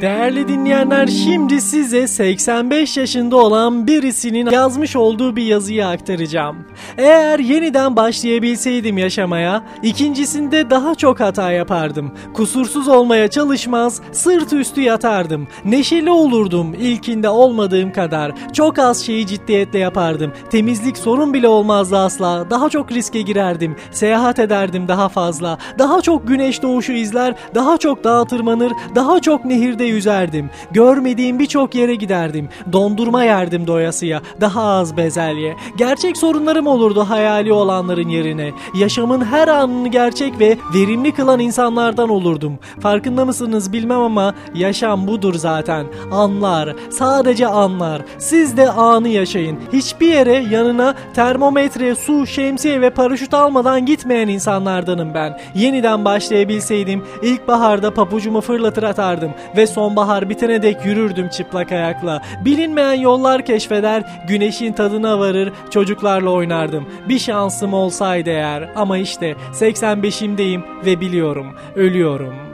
Değerli dinleyenler şimdi size 85 yaşında olan birisinin yazmış olduğu bir yazıyı aktaracağım. Eğer yeniden başlayabilseydim yaşamaya, ikincisinde daha çok hata yapardım. Kusursuz olmaya çalışmaz, sırt üstü yatardım. Neşeli olurdum ilkinde olmadığım kadar. Çok az şeyi ciddiyetle yapardım. Temizlik sorun bile olmazdı asla. Daha çok riske girerdim. Seyahat ederdim daha fazla. Daha çok güneş doğuşu izler, daha çok dağa tırmanır, daha çok nehirde yüzerdim. Görmediğim birçok yere giderdim. Dondurma yerdim doyasıya. Daha az bezelye. Gerçek sorunlarım olurdu hayali olanların yerine. Yaşamın her anını gerçek ve verimli kılan insanlardan olurdum. Farkında mısınız bilmem ama yaşam budur zaten. Anlar. Sadece anlar. Siz de anı yaşayın. Hiçbir yere yanına termometre, su, şemsiye ve paraşüt almadan gitmeyen insanlardanım ben. Yeniden başlayabilseydim ilkbaharda papucumu fırlatır atardım ve sonbahar bitene dek yürürdüm çıplak ayakla. Bilinmeyen yollar keşfeder, güneşin tadına varır, çocuklarla oynardım. Bir şansım olsaydı eğer ama işte 85'imdeyim ve biliyorum, ölüyorum.